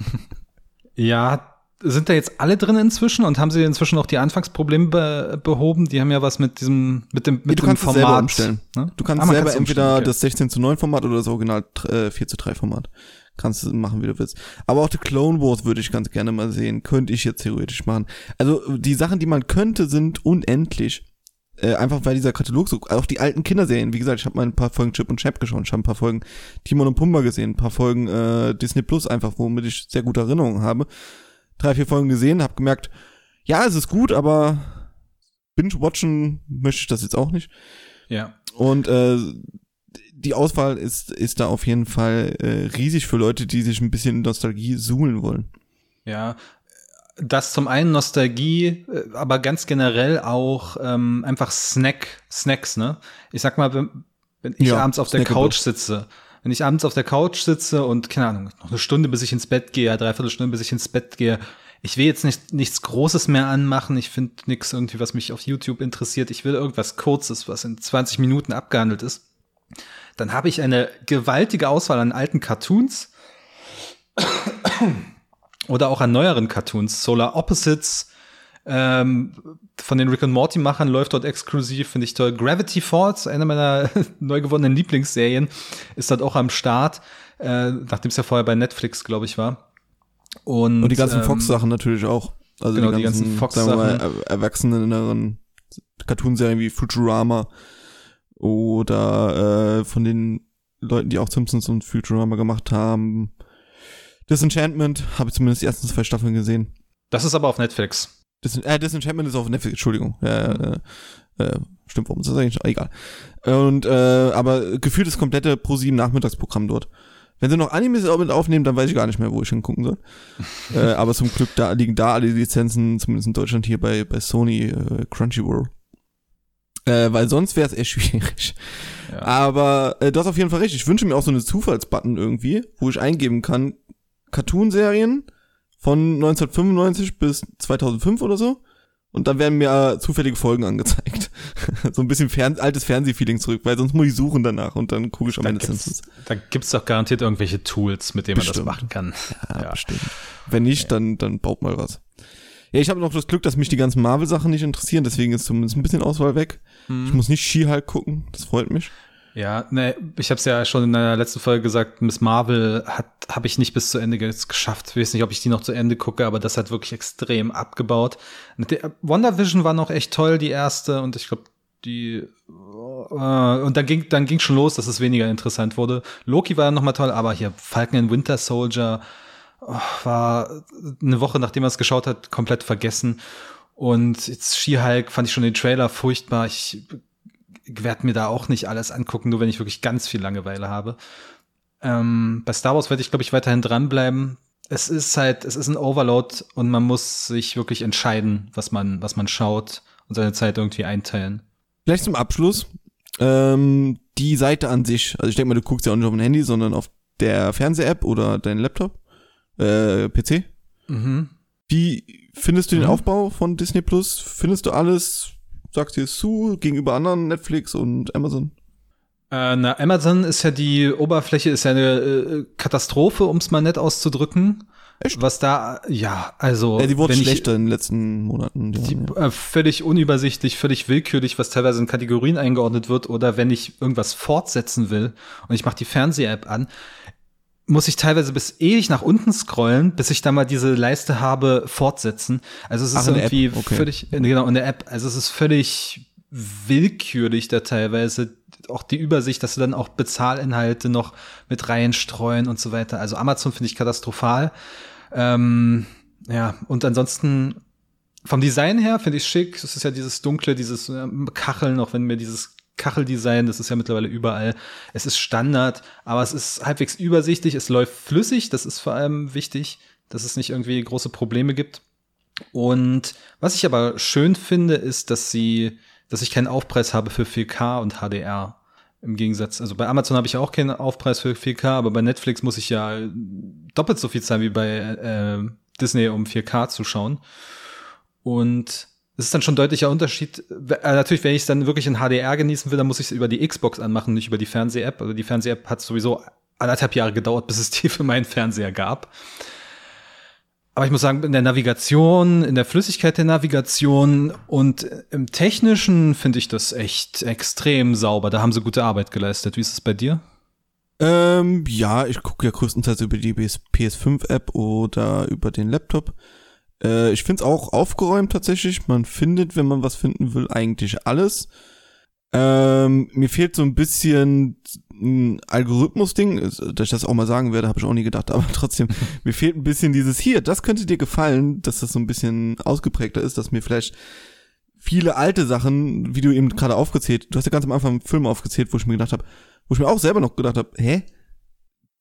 Speaker 2: ja, sind da jetzt alle drin inzwischen und haben sie inzwischen auch die Anfangsprobleme be behoben? Die haben ja was mit diesem, mit dem, mit
Speaker 1: du kannst Format. Selber umstellen. Ne? Du kannst ah, selber entweder okay. das 16 zu 9 Format oder das Original äh, 4 zu 3 Format. Kannst du machen, wie du willst. Aber auch die Clone Wars würde ich ganz gerne mal sehen. Könnte ich jetzt theoretisch machen. Also die Sachen, die man könnte, sind unendlich. Äh, einfach weil dieser Katalog so, auch die alten Kinderserien, wie gesagt, ich habe mal ein paar Folgen Chip und Chap geschaut, ich habe ein paar Folgen Timon und Pumba gesehen, ein paar Folgen äh, Disney Plus einfach, womit ich sehr gute Erinnerungen habe drei, vier Folgen gesehen, habe gemerkt, ja, es ist gut, aber binge-watchen möchte ich das jetzt auch nicht.
Speaker 2: Ja.
Speaker 1: Und äh, die Auswahl ist, ist da auf jeden Fall äh, riesig für Leute, die sich ein bisschen Nostalgie suhlen wollen.
Speaker 2: Ja, das zum einen Nostalgie, äh, aber ganz generell auch ähm, einfach Snack, Snacks, ne? Ich sag mal, wenn, wenn ich ja, abends auf der Couch sitze wenn ich abends auf der Couch sitze und, keine Ahnung, noch eine Stunde, bis ich ins Bett gehe, dreiviertel Stunde, bis ich ins Bett gehe, ich will jetzt nicht, nichts Großes mehr anmachen, ich finde nichts irgendwie, was mich auf YouTube interessiert, ich will irgendwas Kurzes, was in 20 Minuten abgehandelt ist, dann habe ich eine gewaltige Auswahl an alten Cartoons oder auch an neueren Cartoons, Solar Opposites, ähm, von den Rick and Morty Machern läuft dort exklusiv, finde ich toll. Gravity Falls, eine meiner neu gewonnenen Lieblingsserien, ist dort auch am Start, äh, nachdem es ja vorher bei Netflix, glaube ich, war.
Speaker 1: Und, Und die ganzen ähm, Fox-Sachen natürlich auch. Also genau, die ganzen, die ganzen Fox-Sachen. Erwachsenen Cartoon-Serien wie Futurama oder äh, von den Leuten, die auch Simpsons und Futurama gemacht haben. Disenchantment habe ich zumindest die ersten zwei Staffeln gesehen.
Speaker 2: Das ist aber auf Netflix.
Speaker 1: Dis äh, Disenchantment ist auf Netflix, Entschuldigung. Ja, äh, äh, stimmt, warum ist das eigentlich? Egal. Und, äh, aber gefühlt das komplette Pro7 Nachmittagsprogramm dort. Wenn sie noch Animes mit aufnehmen, dann weiß ich gar nicht mehr, wo ich hingucken soll. äh, aber zum Glück da liegen da alle Lizenzen, zumindest in Deutschland hier bei, bei Sony äh, Crunchyroll. Äh, weil sonst wäre es echt schwierig. Ja. Aber äh, du hast auf jeden Fall recht. Ich wünsche mir auch so eine Zufallsbutton irgendwie, wo ich eingeben kann, Cartoon-Serien, von 1995 bis 2005 oder so. Und dann werden mir zufällige Folgen angezeigt. so ein bisschen fern, altes Fernsehfeeling zurück, weil sonst muss ich suchen danach und dann gucke ich am Ende
Speaker 2: Simpsons. Da gibt's doch garantiert irgendwelche Tools, mit denen bestimmt. man das machen kann.
Speaker 1: Ja, ja. bestimmt. Wenn nicht, dann, dann baut mal was. Ja, ich habe noch das Glück, dass mich die ganzen Marvel-Sachen nicht interessieren, deswegen ist zumindest ein bisschen Auswahl weg. Hm. Ich muss nicht She-Hulk gucken, das freut mich.
Speaker 2: Ja, ne, ich habe es ja schon in der letzten Folge gesagt, Miss Marvel hat habe ich nicht bis zu Ende geschafft. Ich weiß nicht, ob ich die noch zu Ende gucke, aber das hat wirklich extrem abgebaut. WandaVision war noch echt toll, die erste, und ich glaube, die äh, und dann ging dann ging schon los, dass es weniger interessant wurde. Loki war noch mal toll, aber hier Falcon and Winter Soldier oh, war eine Woche nachdem man es geschaut hat komplett vergessen. Und jetzt She-Hulk fand ich schon den Trailer furchtbar. Ich werde mir da auch nicht alles angucken, nur wenn ich wirklich ganz viel Langeweile habe. Ähm, bei Star Wars werde ich, glaube ich, weiterhin dranbleiben. Es ist halt, es ist ein Overload und man muss sich wirklich entscheiden, was man, was man schaut und seine Zeit irgendwie einteilen.
Speaker 1: Vielleicht zum Abschluss. Ähm, die Seite an sich, also ich denke mal, du guckst ja auch nicht auf dem Handy, sondern auf der Fernseh-App oder dein Laptop, äh, PC. Mhm. Wie findest du den mhm. Aufbau von Disney Plus? Findest du alles sagst dir es zu gegenüber anderen Netflix und Amazon?
Speaker 2: Äh, na, Amazon ist ja die Oberfläche, ist ja eine äh, Katastrophe, um es mal nett auszudrücken. Echt? Was da, ja, also.
Speaker 1: Ja, die wurde schlechter ich, in den letzten Monaten.
Speaker 2: Die, die, ja. äh, völlig unübersichtlich, völlig willkürlich, was teilweise in Kategorien eingeordnet wird. Oder wenn ich irgendwas fortsetzen will und ich mache die Fernseh-App an, muss ich teilweise bis ewig nach unten scrollen, bis ich da mal diese Leiste habe, fortsetzen. Also es ist Ach, irgendwie okay. völlig, genau, in der App. Also es ist völlig willkürlich da teilweise. auch die Übersicht, dass sie dann auch Bezahlinhalte noch mit reinstreuen und so weiter. Also Amazon finde ich katastrophal. Ähm, ja, und ansonsten vom Design her finde ich schick. Es ist ja dieses dunkle, dieses ähm, Kacheln, auch wenn mir dieses Kacheldesign, das ist ja mittlerweile überall. Es ist Standard, aber es ist halbwegs übersichtlich, es läuft flüssig, das ist vor allem wichtig, dass es nicht irgendwie große Probleme gibt. Und was ich aber schön finde, ist, dass sie, dass ich keinen Aufpreis habe für 4K und HDR. Im Gegensatz, also bei Amazon habe ich auch keinen Aufpreis für 4K, aber bei Netflix muss ich ja doppelt so viel zahlen wie bei äh, Disney, um 4K zu schauen. Und es ist dann schon ein deutlicher Unterschied. Äh, natürlich, wenn ich es dann wirklich in HDR genießen will, dann muss ich es über die Xbox anmachen, nicht über die Fernseh-App. Also die Fernseh-App hat sowieso anderthalb Jahre gedauert, bis es die für meinen Fernseher gab. Aber ich muss sagen, in der Navigation, in der Flüssigkeit der Navigation und im Technischen finde ich das echt extrem sauber. Da haben sie gute Arbeit geleistet. Wie ist es bei dir?
Speaker 1: Ähm, ja, ich gucke ja größtenteils über die PS5-App oder über den Laptop. Äh, ich finde es auch aufgeräumt tatsächlich. Man findet, wenn man was finden will, eigentlich alles. Ähm, mir fehlt so ein bisschen ein Algorithmus-Ding, dass ich das auch mal sagen werde, habe ich auch nie gedacht, aber trotzdem, mir fehlt ein bisschen dieses hier, das könnte dir gefallen, dass das so ein bisschen ausgeprägter ist, dass mir vielleicht viele alte Sachen, wie du eben gerade aufgezählt, du hast ja ganz am Anfang einen Film aufgezählt, wo ich mir gedacht habe, wo ich mir auch selber noch gedacht habe, hä?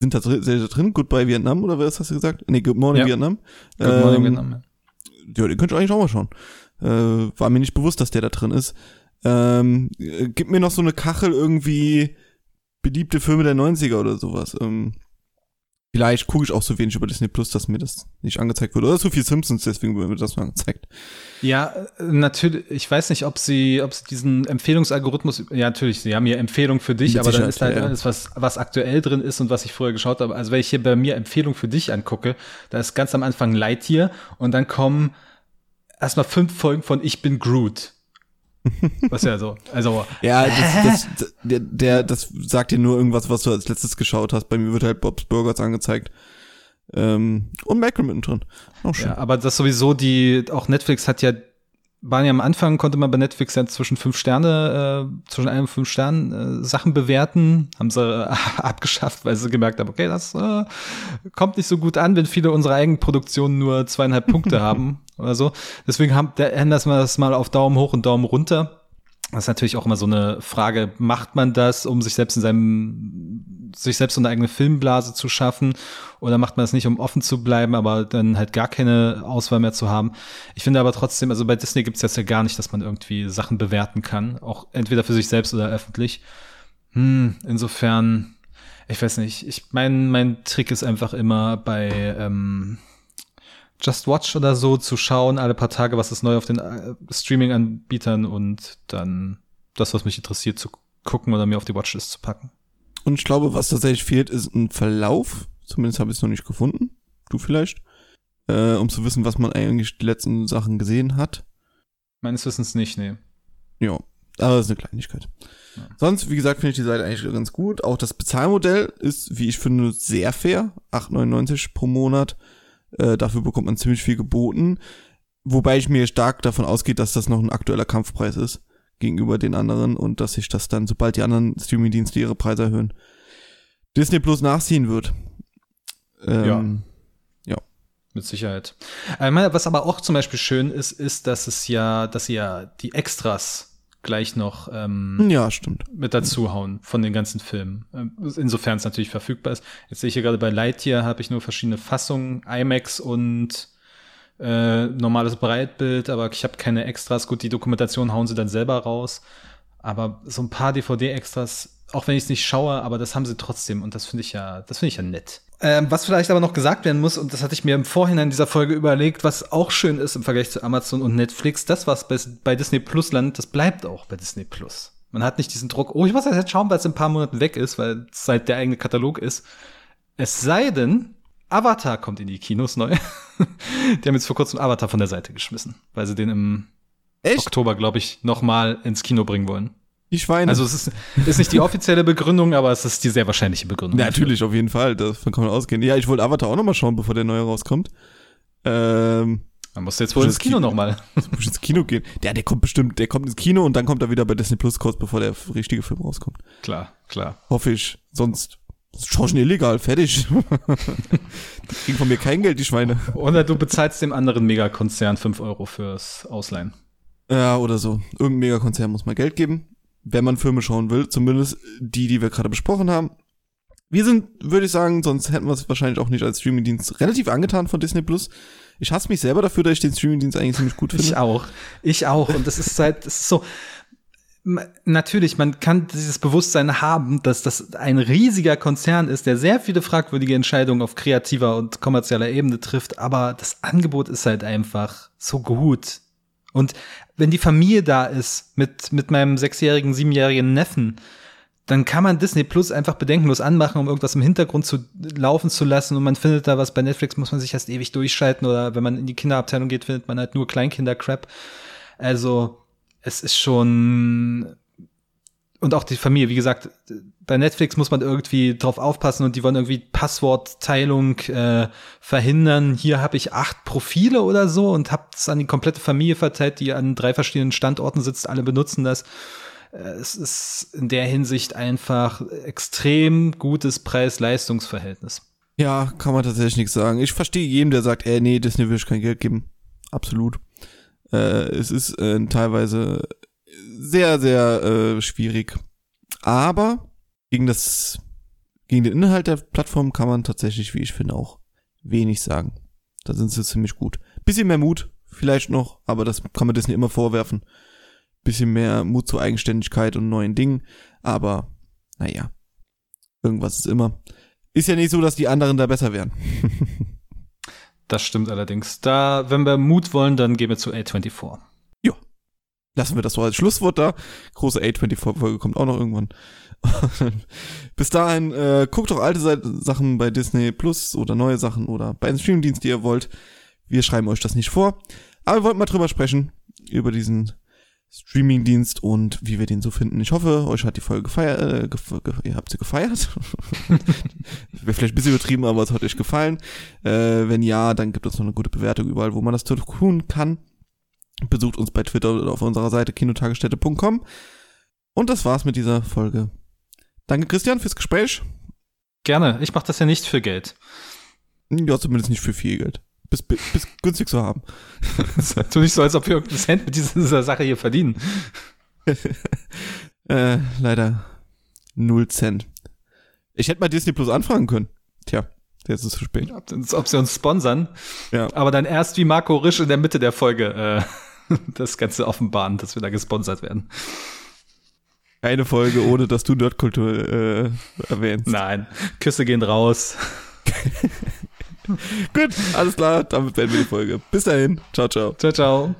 Speaker 1: Sind da drin, da drin? Goodbye Vietnam oder was hast du gesagt? Nee, Good Morning ja. Vietnam. Good Morning ähm, Vietnam, ja. Ja, den könnt ihr eigentlich auch mal schauen. Äh, war mir nicht bewusst, dass der da drin ist. Ähm, äh, gib mir noch so eine Kachel irgendwie beliebte Filme der 90er oder sowas. Ähm, vielleicht gucke ich auch so wenig über Disney Plus, dass mir das nicht angezeigt wird. Oder so viel Simpsons, deswegen wird mir das mal angezeigt.
Speaker 2: Ja, äh, natürlich. Ich weiß nicht, ob sie, ob sie diesen Empfehlungsalgorithmus, ja, natürlich, sie haben hier Empfehlung für dich, Mit aber dann ist halt ja. alles, was, was aktuell drin ist und was ich vorher geschaut habe. Also, wenn ich hier bei mir Empfehlung für dich angucke, da ist ganz am Anfang Lightyear und dann kommen erstmal fünf Folgen von Ich bin Groot. Was ja so. Also.
Speaker 1: ja, das, das, der, der, das sagt dir nur irgendwas, was du als letztes geschaut hast. Bei mir wird halt Bob's Burgers angezeigt. Ähm, und Macron mittendrin.
Speaker 2: Auch schön. Ja, aber das sowieso die, auch Netflix hat ja, waren ja am Anfang, konnte man bei Netflix ja zwischen fünf Sterne, äh, zwischen einem und fünf Sternen äh, Sachen bewerten. Haben sie äh, abgeschafft, weil sie gemerkt haben, okay, das äh, kommt nicht so gut an, wenn viele unserer eigenen Produktionen nur zweieinhalb Punkte haben oder so. Deswegen haben, ändern wir das mal auf Daumen hoch und Daumen runter. Das ist natürlich auch immer so eine Frage, macht man das, um sich selbst in seinem, sich selbst so eine eigene Filmblase zu schaffen? Oder macht man das nicht, um offen zu bleiben, aber dann halt gar keine Auswahl mehr zu haben? Ich finde aber trotzdem, also bei Disney gibt es jetzt ja gar nicht, dass man irgendwie Sachen bewerten kann. Auch entweder für sich selbst oder öffentlich. Hm, insofern, ich weiß nicht. Ich mein, mein Trick ist einfach immer bei, ähm, Just Watch oder so zu schauen, alle paar Tage, was ist neu auf den äh, Streaming-Anbietern und dann das, was mich interessiert, zu gucken oder mir auf die Watchlist zu packen.
Speaker 1: Und ich glaube, was tatsächlich fehlt, ist ein Verlauf. Zumindest habe ich es noch nicht gefunden. Du vielleicht. Äh, um zu wissen, was man eigentlich die letzten Sachen gesehen hat.
Speaker 2: Meines Wissens nicht, nee.
Speaker 1: Ja, aber das ist eine Kleinigkeit. Ja. Sonst, wie gesagt, finde ich die Seite eigentlich ganz gut. Auch das Bezahlmodell ist, wie ich finde, sehr fair. 8,99 pro Monat. Äh, dafür bekommt man ziemlich viel geboten. Wobei ich mir stark davon ausgehe, dass das noch ein aktueller Kampfpreis ist gegenüber den anderen und dass sich das dann, sobald die anderen Streamingdienste ihre Preise erhöhen, Disney Plus nachziehen wird.
Speaker 2: Ähm, ja. Ja. Mit Sicherheit. Äh, was aber auch zum Beispiel schön ist, ist, dass es ja, dass sie ja die Extras gleich noch ähm,
Speaker 1: ja, stimmt.
Speaker 2: mit dazu hauen von den ganzen Filmen. Ähm, insofern es natürlich verfügbar ist. Jetzt sehe ich hier gerade bei Lightyear habe ich nur verschiedene Fassungen, IMAX und äh, normales Breitbild, aber ich habe keine Extras. Gut, die Dokumentation hauen sie dann selber raus. Aber so ein paar DVD-Extras, auch wenn ich es nicht schaue, aber das haben sie trotzdem und das finde ich ja, das finde ich ja nett. Ähm, was vielleicht aber noch gesagt werden muss, und das hatte ich mir im Vorhinein dieser Folge überlegt, was auch schön ist im Vergleich zu Amazon und Netflix, das, was bei, bei Disney Plus landet, das bleibt auch bei Disney Plus. Man hat nicht diesen Druck, oh, ich muss das jetzt schauen, weil es in ein paar Monaten weg ist, weil es halt der eigene Katalog ist. Es sei denn, Avatar kommt in die Kinos neu. die haben jetzt vor kurzem Avatar von der Seite geschmissen, weil sie den im Echt? Oktober, glaube ich, noch mal ins Kino bringen wollen.
Speaker 1: Die Schweine.
Speaker 2: Also es ist, ist nicht die offizielle Begründung, aber es ist die sehr wahrscheinliche Begründung.
Speaker 1: Ja, natürlich, auf jeden Fall. Davon kann man ausgehen. Ja, ich wollte Avatar auch noch mal schauen, bevor der neue rauskommt. Ähm,
Speaker 2: Man muss jetzt wohl ins Kino nochmal.
Speaker 1: Muss ins Kino gehen. Der, der kommt bestimmt, der kommt ins Kino und dann kommt er wieder bei Disney Plus kurz bevor der richtige Film rauskommt.
Speaker 2: Klar, klar.
Speaker 1: Hoffe ich. Sonst schau schon illegal, fertig. die kriegen von mir kein Geld, die Schweine.
Speaker 2: Oder du bezahlst dem anderen Megakonzern 5 Euro fürs Ausleihen.
Speaker 1: Ja, oder so. Irgendein Megakonzern muss mal Geld geben, wenn man Filme schauen will. Zumindest die, die wir gerade besprochen haben. Wir sind, würde ich sagen, sonst hätten wir es wahrscheinlich auch nicht als Streamingdienst relativ angetan von Disney Plus. Ich hasse mich selber dafür, dass ich den Streamingdienst eigentlich ziemlich gut finde.
Speaker 2: Ich auch. Ich auch. Und das ist halt, das ist so, natürlich, man kann dieses Bewusstsein haben, dass das ein riesiger Konzern ist, der sehr viele fragwürdige Entscheidungen auf kreativer und kommerzieller Ebene trifft, aber das Angebot ist halt einfach so gut. Und wenn die Familie da ist, mit, mit meinem sechsjährigen, siebenjährigen Neffen, dann kann man Disney Plus einfach bedenkenlos anmachen, um irgendwas im Hintergrund zu laufen zu lassen und man findet da was. Bei Netflix muss man sich erst ewig durchschalten oder wenn man in die Kinderabteilung geht, findet man halt nur Kleinkinder-Crap. Also, es ist schon und auch die Familie, wie gesagt, bei Netflix muss man irgendwie drauf aufpassen und die wollen irgendwie Passwortteilung äh, verhindern. Hier habe ich acht Profile oder so und habe es an die komplette Familie verteilt, die an drei verschiedenen Standorten sitzt, alle benutzen das. Äh, es ist in der Hinsicht einfach extrem gutes Preis-Leistungs-Verhältnis.
Speaker 1: Ja, kann man tatsächlich nichts sagen. Ich verstehe jeden, der sagt, ey, nee, Disney will ich kein Geld geben. Absolut. Äh, es ist äh, teilweise sehr, sehr äh, schwierig. Aber gegen das, gegen den Inhalt der Plattform kann man tatsächlich, wie ich finde, auch wenig sagen. Da sind sie ziemlich gut. Bisschen mehr Mut, vielleicht noch, aber das kann man Disney immer vorwerfen. Bisschen mehr Mut zur Eigenständigkeit und neuen Dingen. Aber, naja, irgendwas ist immer. Ist ja nicht so, dass die anderen da besser wären.
Speaker 2: das stimmt allerdings. Da, wenn wir Mut wollen, dann gehen wir zu A24
Speaker 1: lassen wir das so als Schlusswort da. Große A24-Folge kommt auch noch irgendwann. Bis dahin, äh, guckt doch alte Sachen bei Disney Plus oder neue Sachen oder bei einem Streamingdienst, die ihr wollt. Wir schreiben euch das nicht vor. Aber wir wollten mal drüber sprechen, über diesen Streamingdienst und wie wir den so finden. Ich hoffe, euch hat die Folge gefeiert, äh, gef ge ihr habt sie gefeiert. Wäre vielleicht ein bisschen übertrieben, aber es hat euch gefallen. Äh, wenn ja, dann gibt es noch eine gute Bewertung überall, wo man das tun kann. Besucht uns bei Twitter oder auf unserer Seite kinotagesstätte.com. Und das war's mit dieser Folge. Danke, Christian, fürs Gespräch.
Speaker 2: Gerne. Ich mache das ja nicht für Geld.
Speaker 1: Ja, zumindest nicht für viel Geld. Bis, bis, bis günstig zu haben.
Speaker 2: tu nicht so, als ob wir irgendeinen Cent mit dieser Sache hier verdienen.
Speaker 1: äh, leider null Cent. Ich hätte mal Disney Plus anfragen können. Tja. Jetzt ist es zu spät.
Speaker 2: Ob sie uns sponsern. Ja. Aber dann erst wie Marco Risch in der Mitte der Folge äh, das Ganze offenbaren, dass wir da gesponsert werden.
Speaker 1: Eine Folge, ohne dass du Nerdkultur äh, erwähnst.
Speaker 2: Nein, Küsse gehen raus.
Speaker 1: Gut, alles klar, damit beenden wir die Folge. Bis dahin. Ciao, ciao.
Speaker 2: Ciao, ciao.